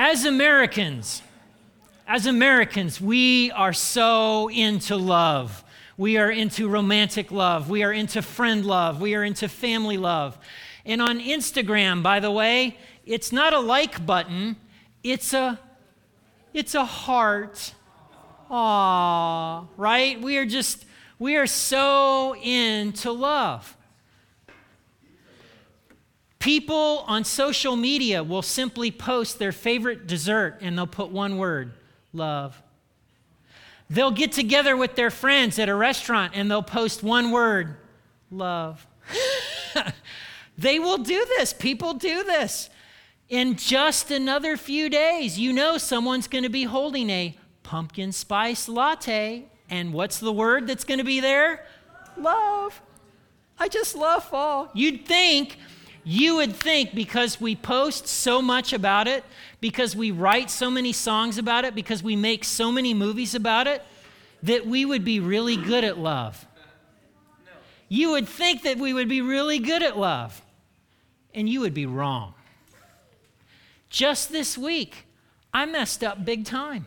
As Americans, as Americans, we are so into love. We are into romantic love. We are into friend love. We are into family love. And on Instagram, by the way, it's not a like button, it's a it's a heart. Aw, right? We are just we are so into love. People on social media will simply post their favorite dessert and they'll put one word love. They'll get together with their friends at a restaurant and they'll post one word love. they will do this. People do this. In just another few days, you know someone's going to be holding a pumpkin spice latte. And what's the word that's going to be there? Love. I just love fall. You'd think you would think because we post so much about it, because we write so many songs about it, because we make so many movies about it, that we would be really good at love. You would think that we would be really good at love, and you would be wrong. Just this week, I messed up big time.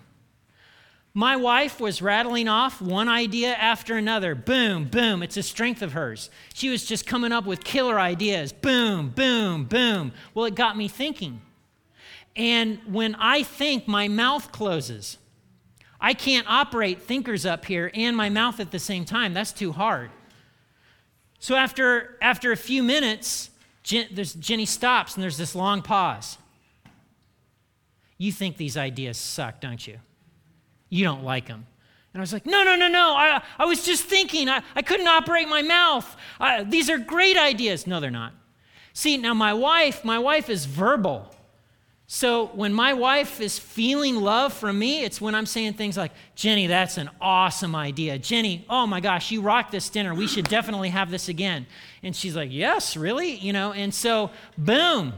My wife was rattling off one idea after another. Boom, boom. It's a strength of hers. She was just coming up with killer ideas. Boom, boom, boom. Well, it got me thinking. And when I think, my mouth closes. I can't operate thinkers up here and my mouth at the same time. That's too hard. So after, after a few minutes, Jen, Jenny stops and there's this long pause. You think these ideas suck, don't you? You don't like them. And I was like, no, no, no, no. I, I was just thinking. I, I couldn't operate my mouth. I, these are great ideas. No, they're not. See, now my wife, my wife is verbal. So when my wife is feeling love from me, it's when I'm saying things like, Jenny, that's an awesome idea. Jenny, oh my gosh, you rocked this dinner. We should definitely have this again. And she's like, yes, really? You know, and so boom.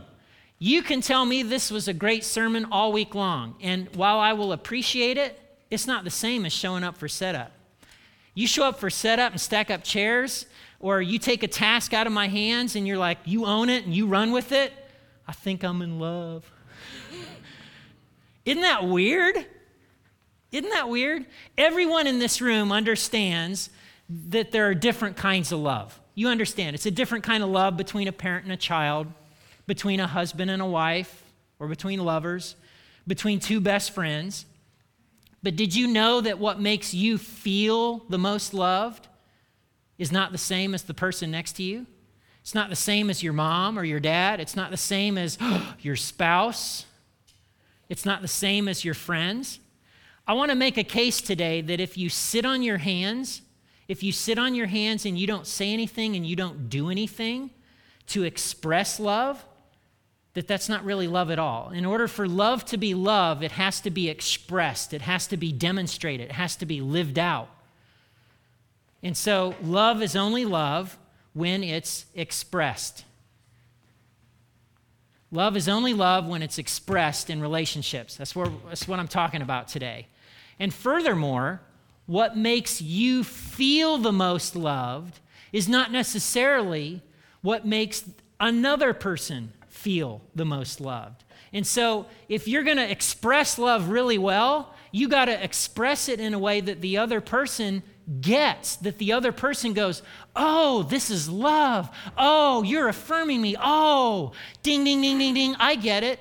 You can tell me this was a great sermon all week long. And while I will appreciate it, it's not the same as showing up for setup. You show up for setup and stack up chairs, or you take a task out of my hands and you're like, you own it and you run with it. I think I'm in love. Isn't that weird? Isn't that weird? Everyone in this room understands that there are different kinds of love. You understand. It's a different kind of love between a parent and a child, between a husband and a wife, or between lovers, between two best friends. But did you know that what makes you feel the most loved is not the same as the person next to you? It's not the same as your mom or your dad. It's not the same as your spouse. It's not the same as your friends. I want to make a case today that if you sit on your hands, if you sit on your hands and you don't say anything and you don't do anything to express love, that that's not really love at all. In order for love to be love, it has to be expressed, it has to be demonstrated, it has to be lived out. And so, love is only love when it's expressed. Love is only love when it's expressed in relationships. That's, where, that's what I'm talking about today. And furthermore, what makes you feel the most loved is not necessarily what makes another person feel the most loved. And so, if you're going to express love really well, you got to express it in a way that the other person gets, that the other person goes, Oh, this is love. Oh, you're affirming me. Oh, ding, ding, ding, ding, ding. I get it.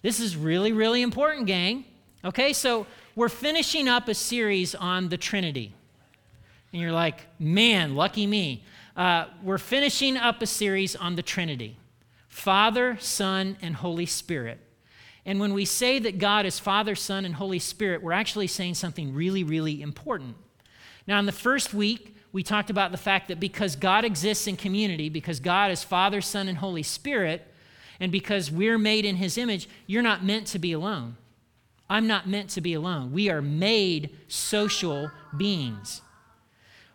This is really, really important, gang. Okay, so we're finishing up a series on the Trinity. And you're like, man, lucky me. Uh, we're finishing up a series on the Trinity. Father, Son, and Holy Spirit. And when we say that God is Father, Son, and Holy Spirit, we're actually saying something really, really important. Now, in the first week, we talked about the fact that because God exists in community, because God is Father, Son, and Holy Spirit, and because we're made in His image, you're not meant to be alone. I'm not meant to be alone. We are made social beings.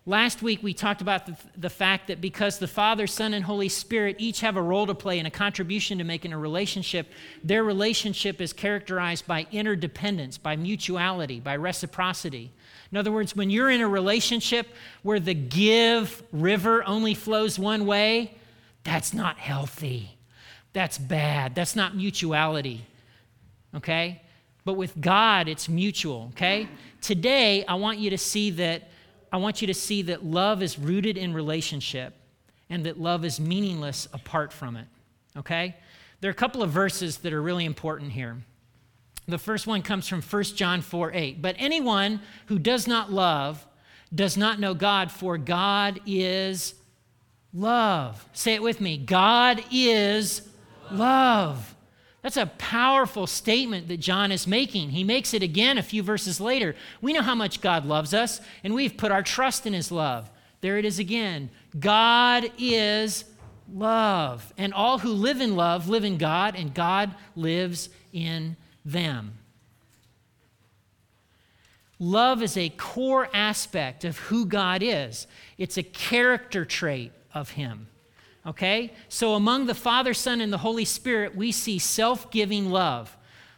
Last week, we talked about the, the, fact that because the Father, Son, and Holy Spirit each have a role to play and a contribution to make in a relationship, their relationship is characterized by interdependence, by mutuality, by reciprocity. In other words, when you're in a relationship where the give river only flows one way, that's not healthy. That's bad. That's not mutuality. okay? But with God, it's mutual, okay? Today, I want you to see that I want you to see that love is rooted in relationship and that love is meaningless apart from it, okay? There are a couple of verses that are really important here. The first one comes from 1 John 4 8. But anyone who does not love does not know God, for God is love. Say it with me God is love. That's a powerful statement that John is making. He makes it again a few verses later. We know how much God loves us, and we've put our trust in his love. There it is again. God is love. And all who live in love live in God, and God lives in them. Love is a core aspect of who God is, it's a character trait of Him. Okay? So among the Father, Son, and the Holy Spirit, we see self giving love.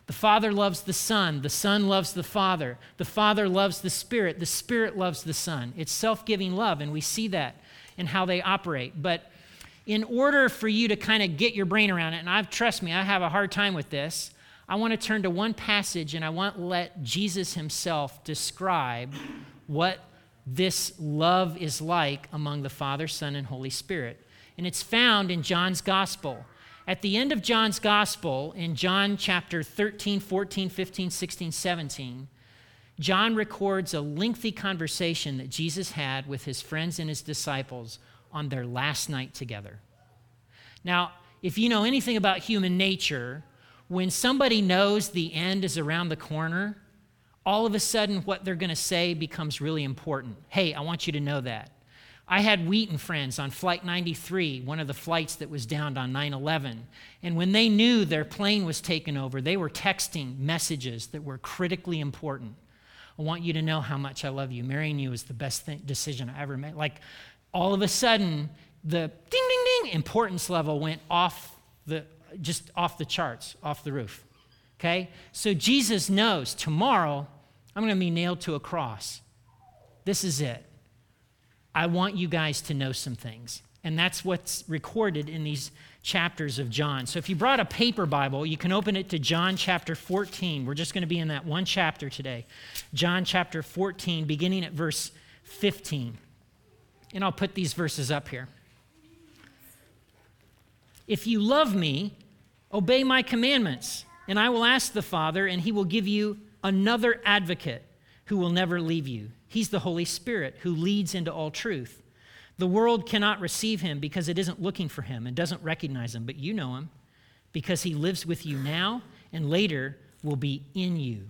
The Father loves the Son, the Son loves the Father, the Father loves the Spirit, the Spirit loves the Son. It's self giving love, and we see that in how they operate. But in order for you to kind of get your brain around it, and I've trust me, I have a hard time with this. I want to turn to one passage and I want to let Jesus himself describe what this love is like among the Father, Son, and Holy Spirit. And it's found in John's Gospel. At the end of John's Gospel, in John chapter 13, 14, 15, 16, 17, John records a lengthy conversation that Jesus had with his friends and his disciples on their last night together. Now, if you know anything about human nature, when somebody knows the end is around the corner, all of a sudden what they're going to say becomes really important. Hey, I want you to know that. I had Wheaton friends on Flight 93, one of the flights that was downed on 9 11. And when they knew their plane was taken over, they were texting messages that were critically important. I want you to know how much I love you. Marrying you was the best decision I ever made. Like, all of a sudden, the ding, ding, ding importance level went off the, just off the charts, off the roof. Okay? So Jesus knows tomorrow I'm going to be nailed to a cross. This is it. I want you guys to know some things. And that's what's recorded in these chapters of John. So if you brought a paper Bible, you can open it to John chapter 14. We're just going to be in that one chapter today. John chapter 14, beginning at verse 15. And I'll put these verses up here. If you love me, obey my commandments, and I will ask the Father, and he will give you another advocate who will never leave you. He's the Holy Spirit who leads into all truth. The world cannot receive him because it isn't looking for him and doesn't recognize him, but you know him because he lives with you now and later will be in you.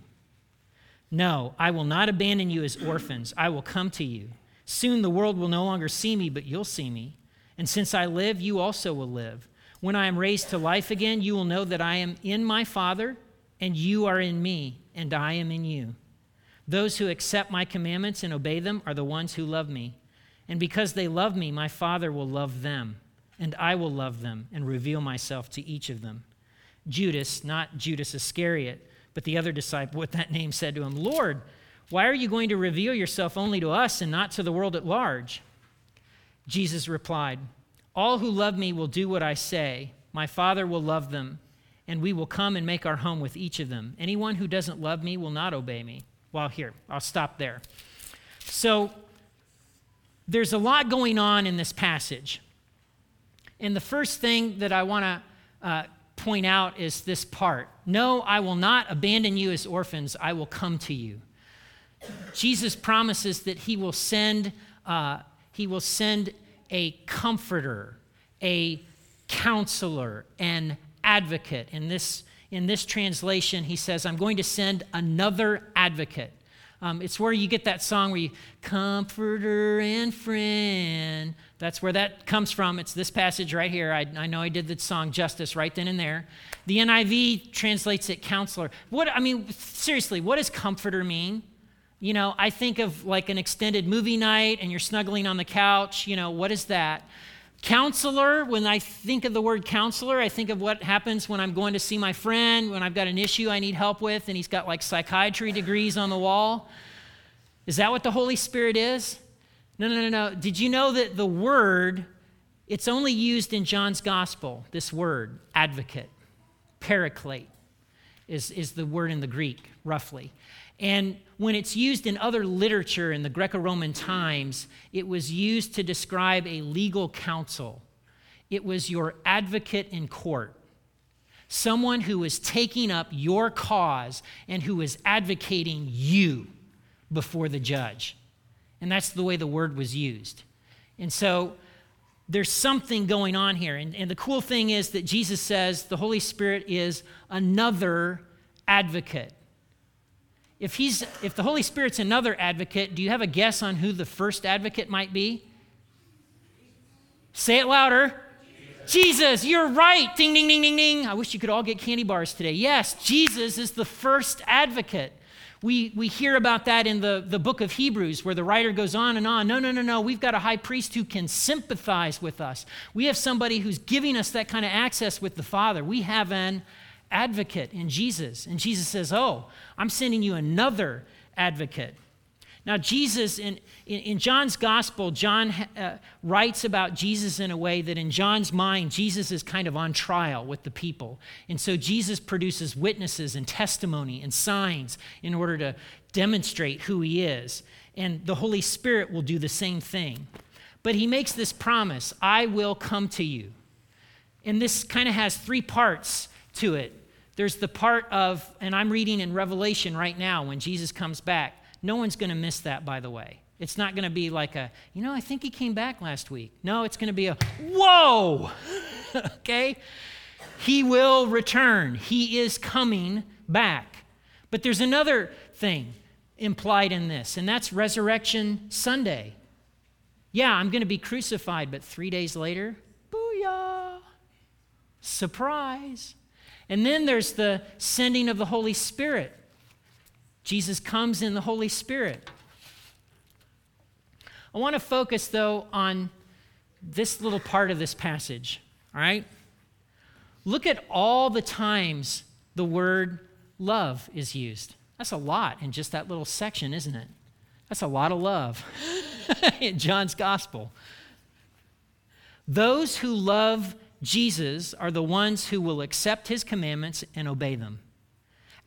No, I will not abandon you as orphans. I will come to you. Soon the world will no longer see me, but you'll see me. And since I live, you also will live. When I am raised to life again, you will know that I am in my Father, and you are in me, and I am in you. Those who accept my commandments and obey them are the ones who love me. And because they love me, my Father will love them, and I will love them and reveal myself to each of them. Judas, not Judas Iscariot, but the other disciple with that name, said to him, Lord, why are you going to reveal yourself only to us and not to the world at large? Jesus replied, All who love me will do what I say. My Father will love them, and we will come and make our home with each of them. Anyone who doesn't love me will not obey me. Well, here, I'll stop there. So, there's a lot going on in this passage. And the first thing that I want to uh, point out is this part No, I will not abandon you as orphans, I will come to you. Jesus promises that he will send, uh, he will send a comforter, a counselor, an advocate. In this in this translation, he says, I'm going to send another advocate. Um, it's where you get that song where you, comforter and friend. That's where that comes from. It's this passage right here. I, I know I did the song justice right then and there. The NIV translates it counselor. What, I mean, seriously, what does comforter mean? You know, I think of like an extended movie night and you're snuggling on the couch. You know, what is that? Counselor, when I think of the word counselor, I think of what happens when I'm going to see my friend, when I've got an issue I need help with, and he's got like psychiatry degrees on the wall. Is that what the Holy Spirit is? No, no, no, no. Did you know that the word, it's only used in John's gospel, this word, advocate, paraclete. is, is the word in the Greek, roughly. And when it's used in other literature in the Greco Roman times, it was used to describe a legal counsel. It was your advocate in court, someone who was taking up your cause and who was advocating you before the judge. And that's the way the word was used. And so there's something going on here. And, and the cool thing is that Jesus says the Holy Spirit is another advocate. If, he's, if the Holy Spirit's another advocate, do you have a guess on who the first advocate might be? Say it louder. Jesus. You're right. Ding, ding, ding, ding, ding. I wish you could all get candy bars today. Yes, Jesus is the first advocate. We, we hear about that in the, the book of Hebrews, where the writer goes on and on. No, no, no, no. We've got a high priest who can sympathize with us. We have somebody who's giving us that kind of access with the Father. We have an advocate in Jesus. And Jesus says, Oh, I'm sending you another advocate. Now, Jesus, in, in, in John's gospel, John uh, writes about Jesus in a way that in John's mind, Jesus is kind of on trial with the people. And so Jesus produces witnesses and testimony and signs in order to demonstrate who he is. And the Holy Spirit will do the same thing. But he makes this promise I will come to you. And this kind of has three parts to it. There's the part of, and I'm reading in Revelation right now when Jesus comes back. No one's going to miss that, by the way. It's not going to be like a, you know, I think he came back last week. No, it's going to be a, whoa, okay? He will return. He is coming back. But there's another thing implied in this, and that's Resurrection Sunday. Yeah, I'm going to be crucified, but three days later, booyah, surprise. And then there's the sending of the Holy Spirit. Jesus comes in the Holy Spirit. I want to focus, though, on this little part of this passage, all right? Look at all the times the word love is used. That's a lot in just that little section, isn't it? That's a lot of love in John's gospel. Those who love Jesus are the ones who will accept his commandments and obey them.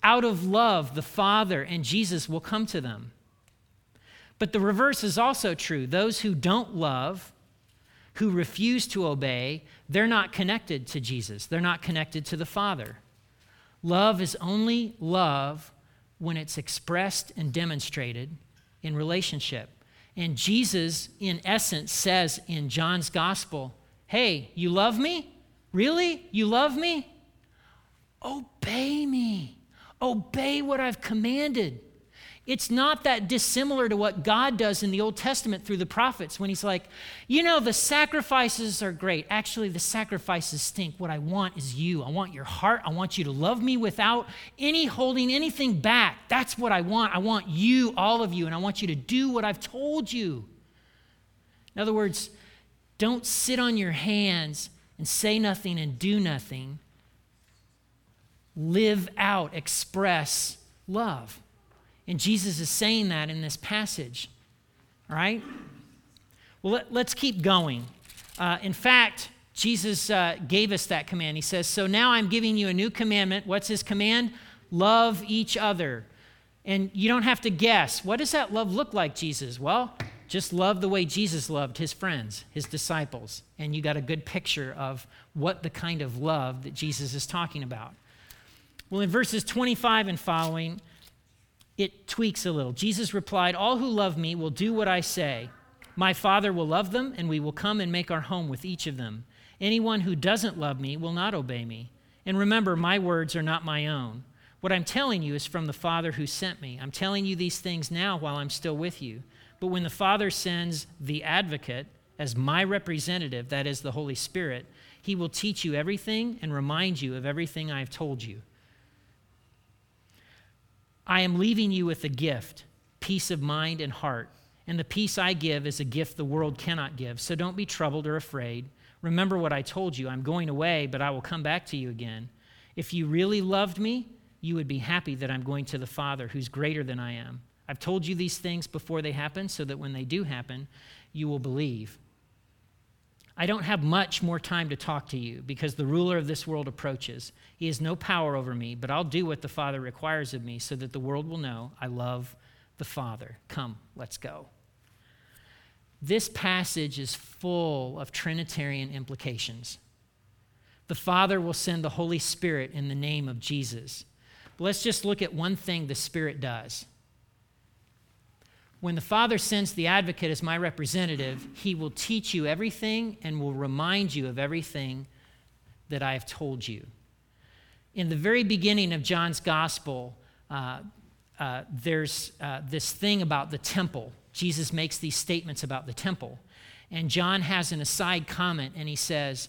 Out of love, the Father and Jesus will come to them. But the reverse is also true. Those who don't love, who refuse to obey, they're not connected to Jesus. They're not connected to the Father. Love is only love when it's expressed and demonstrated in relationship. And Jesus, in essence, says in John's gospel, Hey, you love me? Really? You love me? Obey me. Obey what I've commanded. It's not that dissimilar to what God does in the Old Testament through the prophets when He's like, you know, the sacrifices are great. Actually, the sacrifices stink. What I want is you. I want your heart. I want you to love me without any holding anything back. That's what I want. I want you, all of you, and I want you to do what I've told you. In other words, don't sit on your hands and say nothing and do nothing. Live out, express love. And Jesus is saying that in this passage. All right? Well, let, us keep going. Uh, in fact, Jesus uh, gave us that command. He says, So now I'm giving you a new commandment. What's his command? Love each other. And you don't have to guess. What does that love look like, Jesus? Well, just love the way Jesus loved his friends, his disciples, and you got a good picture of what the kind of love that Jesus is talking about. Well, in verses 25 and following, it tweaks a little. Jesus replied, All who love me will do what I say. My Father will love them, and we will come and make our home with each of them. Anyone who doesn't love me will not obey me. And remember, my words are not my own. What I'm telling you is from the Father who sent me. I'm telling you these things now while I'm still with you. But when the Father sends the advocate as my representative, that is the Holy Spirit, he will teach you everything and remind you of everything I have told you. I am leaving you with a gift, peace of mind and heart. And the peace I give is a gift the world cannot give. So don't be troubled or afraid. Remember what I told you. I'm going away, but I will come back to you again. If you really loved me, you would be happy that I'm going to the Father who's greater than I am. I've told you these things before they happen so that when they do happen, you will believe. I don't have much more time to talk to you because the ruler of this world approaches. He has no power over me, but I'll do what the Father requires of me so that the world will know I love the Father. Come, let's go. This passage is full of Trinitarian implications. The Father will send the Holy Spirit in the name of Jesus. But let's just look at one thing the Spirit does. When the Father sends the advocate as my representative, he will teach you everything and will remind you of everything that I have told you. In the very beginning of John's gospel, uh, uh, there's uh, this thing about the temple. Jesus makes these statements about the temple. And John has an aside comment and he says,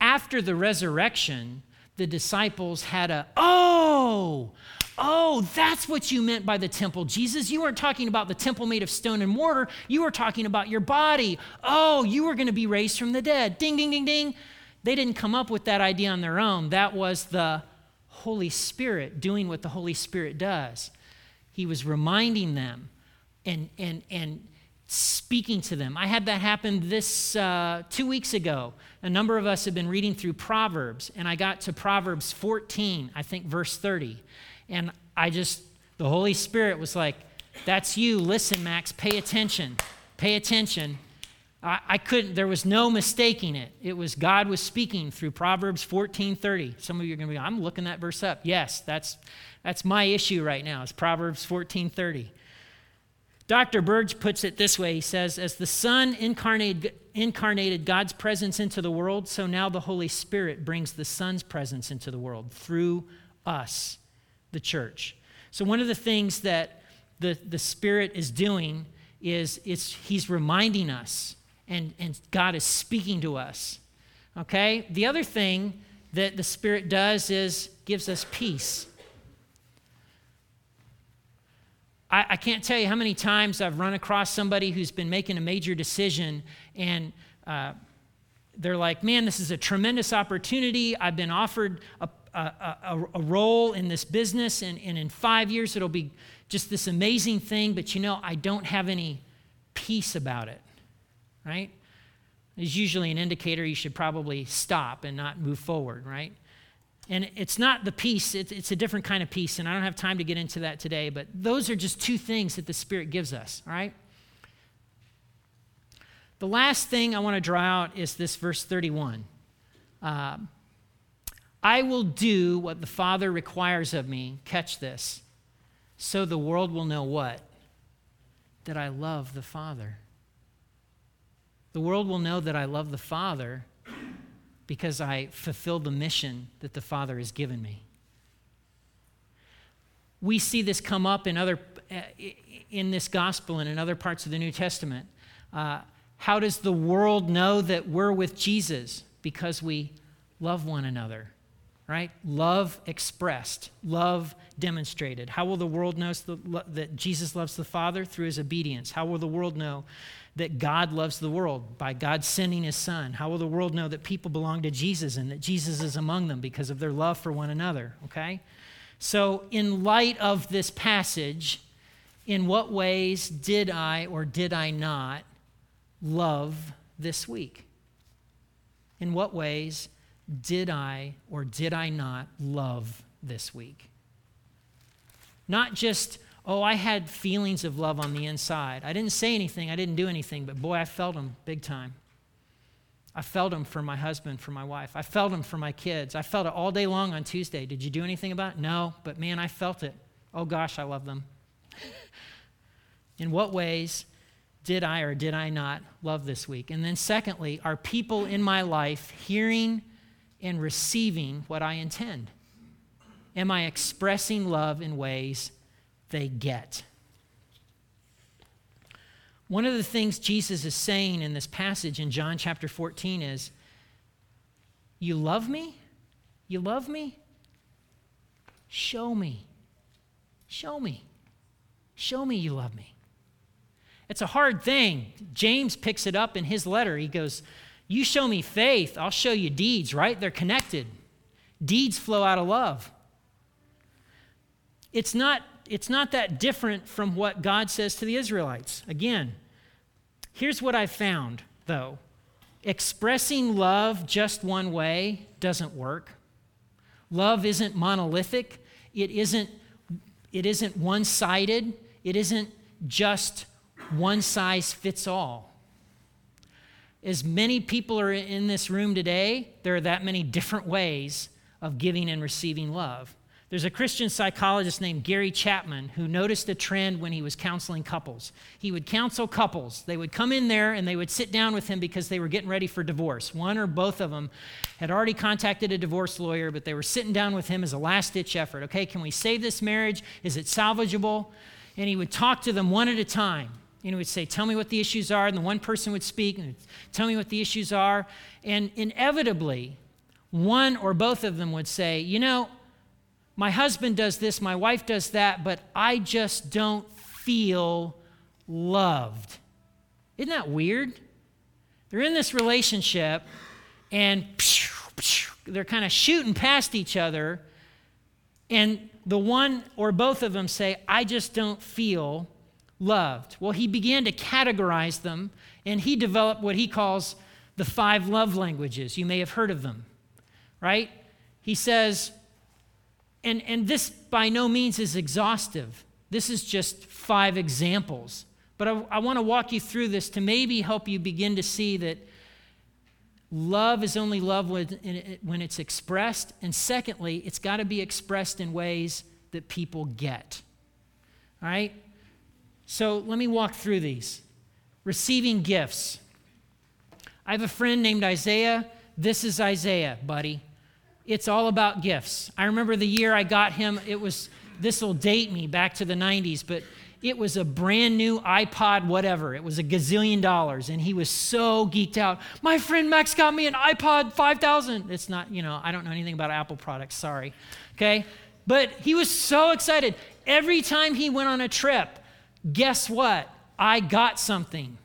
After the resurrection, the disciples had a, oh, Oh, that's what you meant by the temple. Jesus, you weren't talking about the temple made of stone and mortar. You were talking about your body. Oh, you were going to be raised from the dead. Ding, ding, ding, ding. They didn't come up with that idea on their own. That was the Holy Spirit doing what the Holy Spirit does. He was reminding them and, and, and speaking to them. I had that happen this uh, two weeks ago. A number of us have been reading through Proverbs, and I got to Proverbs 14, I think, verse 30. And I just, the Holy Spirit was like, That's you. Listen, Max, pay attention. Pay attention. I, I couldn't, there was no mistaking it. It was God was speaking through Proverbs 14 30. Some of you are going to be, I'm looking that verse up. Yes, that's, that's my issue right now, is Proverbs 14 30. Dr. Burge puts it this way He says, As the Son incarnated, incarnated God's presence into the world, so now the Holy Spirit brings the Son's presence into the world through us the church. So, one of the things that the, the Spirit is doing is it's, He's reminding us, and, and God is speaking to us. Okay? The other thing that the Spirit does is gives us peace. I, I can't tell you how many times I've run across somebody who's been making a major decision and uh, they're like, man, this is a tremendous opportunity. I've been offered a, a, a, role in this business, and, and in five years it'll be just this amazing thing, but you know, I don't have any peace about it, right? Is usually an indicator you should probably stop and not move forward, right? And it's not the peace, it's, it's a different kind of peace, and I don't have time to get into that today, but those are just two things that the Spirit gives us, all right? The last thing I want to draw out is this verse 31. Um, I will do what the Father requires of me. Catch this. So the world will know what? That I love the Father. The world will know that I love the Father because I fulfill the mission that the Father has given me. We see this come up in other uh, in this gospel and in other parts of the New Testament. Uh, how does the world know that we're with Jesus? Because we love one another right? Love expressed, love demonstrated. How will the world know that Jesus loves the Father? Through his obedience. How will the world know that God loves the world? By God sending his Son. How will the world know that people belong to Jesus and that Jesus is among them because of their love for one another? Okay? So, in light of this passage, in what ways did I or did I not love this week? In what ways did I or did I not love this week? Not just, oh, I had feelings of love on the inside. I didn't say anything, I didn't do anything, but boy, I felt them big time. I felt them for my husband, for my wife. I felt them for my kids. I felt it all day long on Tuesday. Did you do anything about it? No, but man, I felt it. Oh gosh, I love them. In what ways did I or did I not love this week? And then, secondly, are people in my life hearing and receiving what I intend? Am I expressing love in ways they get? One of the things Jesus is saying in this passage in John chapter 14 is, You love me? You love me? Show me. Show me. Show me you love me. It's a hard thing. James picks it up in his letter. He goes, you show me faith, I'll show you deeds, right? They're connected. Deeds flow out of love. It's not, it's not that different from what God says to the Israelites. Again, here's what I found, though. expressing love just one way doesn't work. Love isn't monolithic, it isn't, it isn't one sided, it isn't just one size fits all. As many people are in this room today, there are that many different ways of giving and receiving love. There's a Christian psychologist named Gary Chapman who noticed a trend when he was counseling couples. He would counsel couples. They would come in there and they would sit down with him because they were getting ready for divorce. One or both of them had already contacted a divorce lawyer, but they were sitting down with him as a last ditch effort. Okay, can we save this marriage? Is it salvageable? And he would talk to them one at a time. And he would say, Tell me what the issues are. And the one person would speak and tell me what the issues are. And inevitably, one or both of them would say, You know, my husband does this, my wife does that, but I just don't feel loved. Isn't that weird? They're in this relationship and they're kind of shooting past each other, and the one or both of them say, I just don't feel loved. Well, he began to categorize them, and he developed what he calls the five love languages. You may have heard of them, right? He says, and, and this by no means is exhaustive. This is just five examples. But I, I want to walk you through this to maybe help you begin to see that love is only love when, when it's expressed. And secondly, it's got to be expressed in ways that people get. All right? So let me walk through these. Receiving gifts. I have a friend named Isaiah. This is Isaiah, buddy it's all about gifts. I remember the year I got him, it was, this will date me back to the 90s, but it was a brand new iPod, whatever. It was a gazillion dollars. And he was so geeked out. My friend Max got me an iPod 5000. It's not, you know, I don't know anything about Apple products, sorry. Okay? But he was so excited. Every time he went on a trip, guess what? I got something.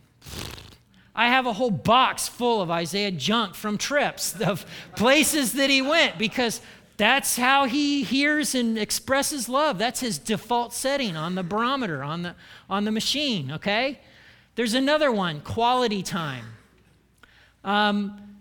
I have a whole box full of Isaiah junk from trips of places that he went because that's how he hears and expresses love. That's his default setting on the barometer, on the, on the machine, okay? There's another one quality time. Um,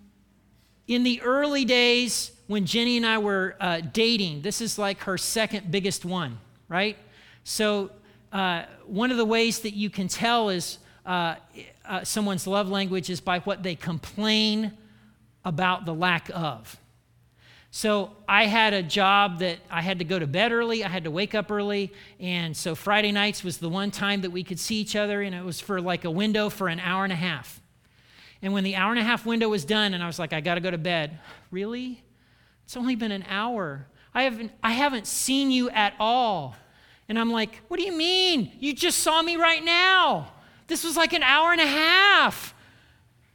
in the early days when Jenny and I were uh, dating, this is like her second biggest one, right? So, uh, one of the ways that you can tell is uh, uh, someone's love language is by what they complain about the lack of. So I had a job that I had to go to bed early, I had to wake up early, and so Friday nights was the one time that we could see each other, and it was for like a window for an hour and a half. And when the hour and a half window was done, and I was like, I got to go to bed. Really? It's only been an hour. I haven't, I haven't seen you at all. And I'm like, What do you mean? You just saw me right now. This was like an hour and a half.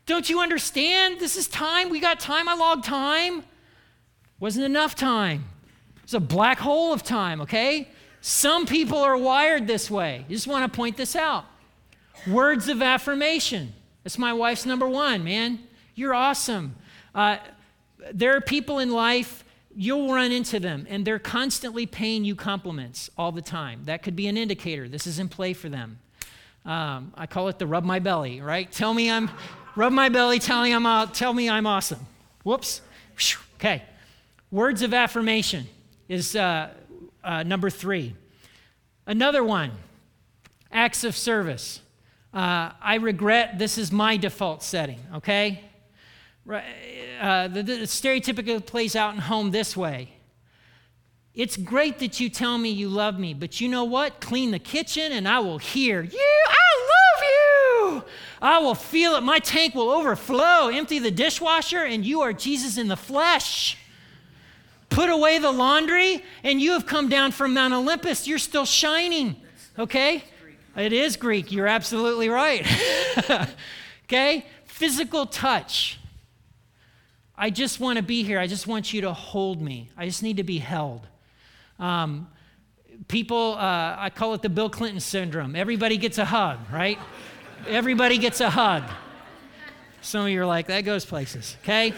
Don't you understand? This is time. We got time. I logged time. Wasn't enough time. It's a black hole of time, okay? Some people are wired this way. You just want to point this out. Words of affirmation. That's my wife's number one, man. You're awesome. Uh, there are people in life, you'll run into them, and they're constantly paying you compliments all the time. That could be an indicator. This is in play for them. Um, I call it the rub my belly, right? Tell me I'm, rub my belly, tell me I'm, tell me I'm awesome. Whoops. Okay. Words of affirmation is uh, uh, number three. Another one, acts of service. Uh, I regret this is my default setting, okay? Uh, the, the stereotypical plays out in home this way it's great that you tell me you love me, but you know what? Clean the kitchen and I will hear, You, I love you. I will feel it. My tank will overflow. Empty the dishwasher and you are Jesus in the flesh. Put away the laundry and you have come down from Mount Olympus. You're still shining. Okay? It is Greek. You're absolutely right. okay? Physical touch. I just want to be here. I just want you to hold me. I just need to be held. Um, people, uh, I call it the Bill Clinton syndrome. Everybody gets a hug, right? Everybody gets a hug. Some of you are like, that goes places, okay?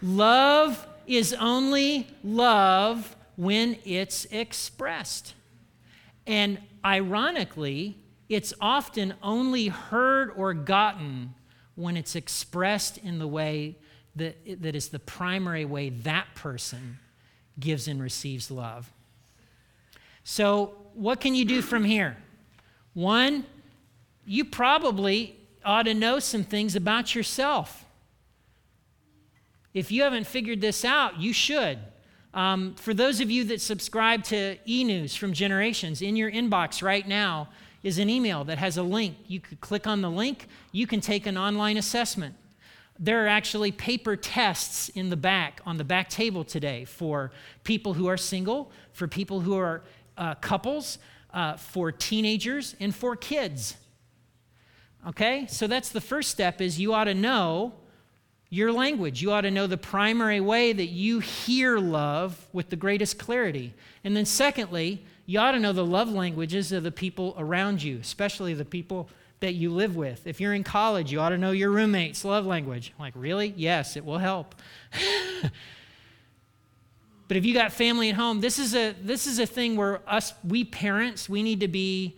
love is only love when it's expressed. And ironically, it's often only heard or gotten when it's expressed in the way that, that is the primary way that person gives and receives love. So, what can you do from here? One, you probably ought to know some things about yourself. If you haven't figured this out, you should. Um, for those of you that subscribe to e news from Generations, in your inbox right now is an email that has a link. You could click on the link, you can take an online assessment. There are actually paper tests in the back, on the back table today, for people who are single, for people who are uh, couples, uh, for teenagers, and for kids. Okay? So that's the first step is you ought to know your language. You ought to know the primary way that you hear love with the greatest clarity. And then, secondly, you ought to know the love languages of the people around you, especially the people that you live with. If you're in college, you ought to know your roommate's love language. I'm like, really? Yes, it will help. but if you got family at home, this is a this is a thing where us we parents, we need to be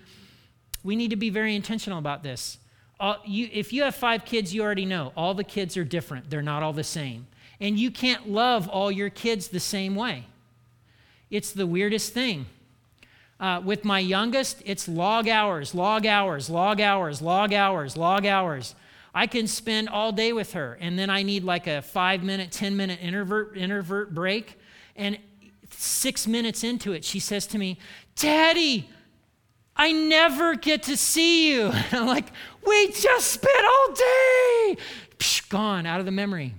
we need to be very intentional about this all, you, if you have five kids, you already know all the kids are different. They're not all the same. And you can't love all your kids the same way. It's the weirdest thing. Uh, with my youngest, it's log hours, log hours, log hours, log hours, log hours. I can spend all day with her, and then I need like a five minute, 10 minute introvert, introvert break. And six minutes into it, she says to me, Daddy, I never get to see you. And I'm like, we just spent all day. Psh, gone out of the memory.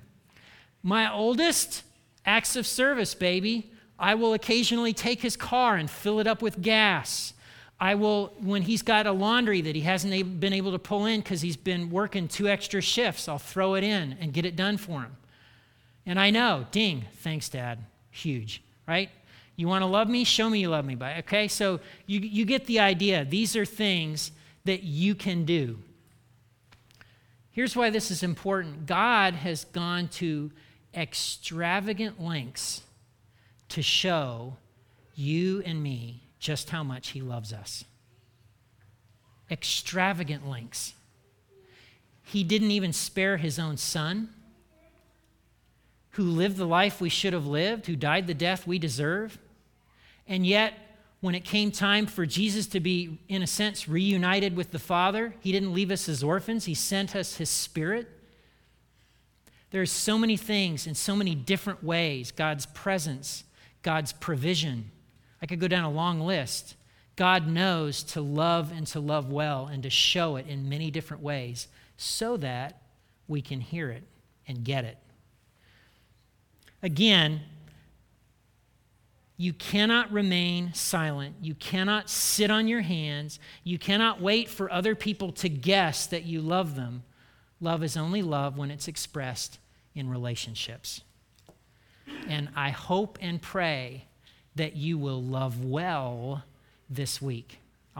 My oldest, acts of service, baby. I will occasionally take his car and fill it up with gas. I will, when he's got a laundry that he hasn't been able to pull in because he's been working two extra shifts, I'll throw it in and get it done for him. And I know, ding, thanks, Dad. Huge, right? You want to love me? Show me you love me. By okay, so you, you get the idea. These are things that you can do. Here's why this is important God has gone to extravagant lengths to show you and me just how much He loves us. Extravagant lengths. He didn't even spare His own Son, who lived the life we should have lived, who died the death we deserve. And yet, when it came time for Jesus to be, in a sense, reunited with the Father, He didn't leave us as orphans, He sent us His Spirit. There are so many things in so many different ways God's presence, God's provision. I could go down a long list. God knows to love and to love well and to show it in many different ways so that we can hear it and get it. Again, you cannot remain silent. You cannot sit on your hands. You cannot wait for other people to guess that you love them. Love is only love when it's expressed in relationships. And I hope and pray that you will love well this week.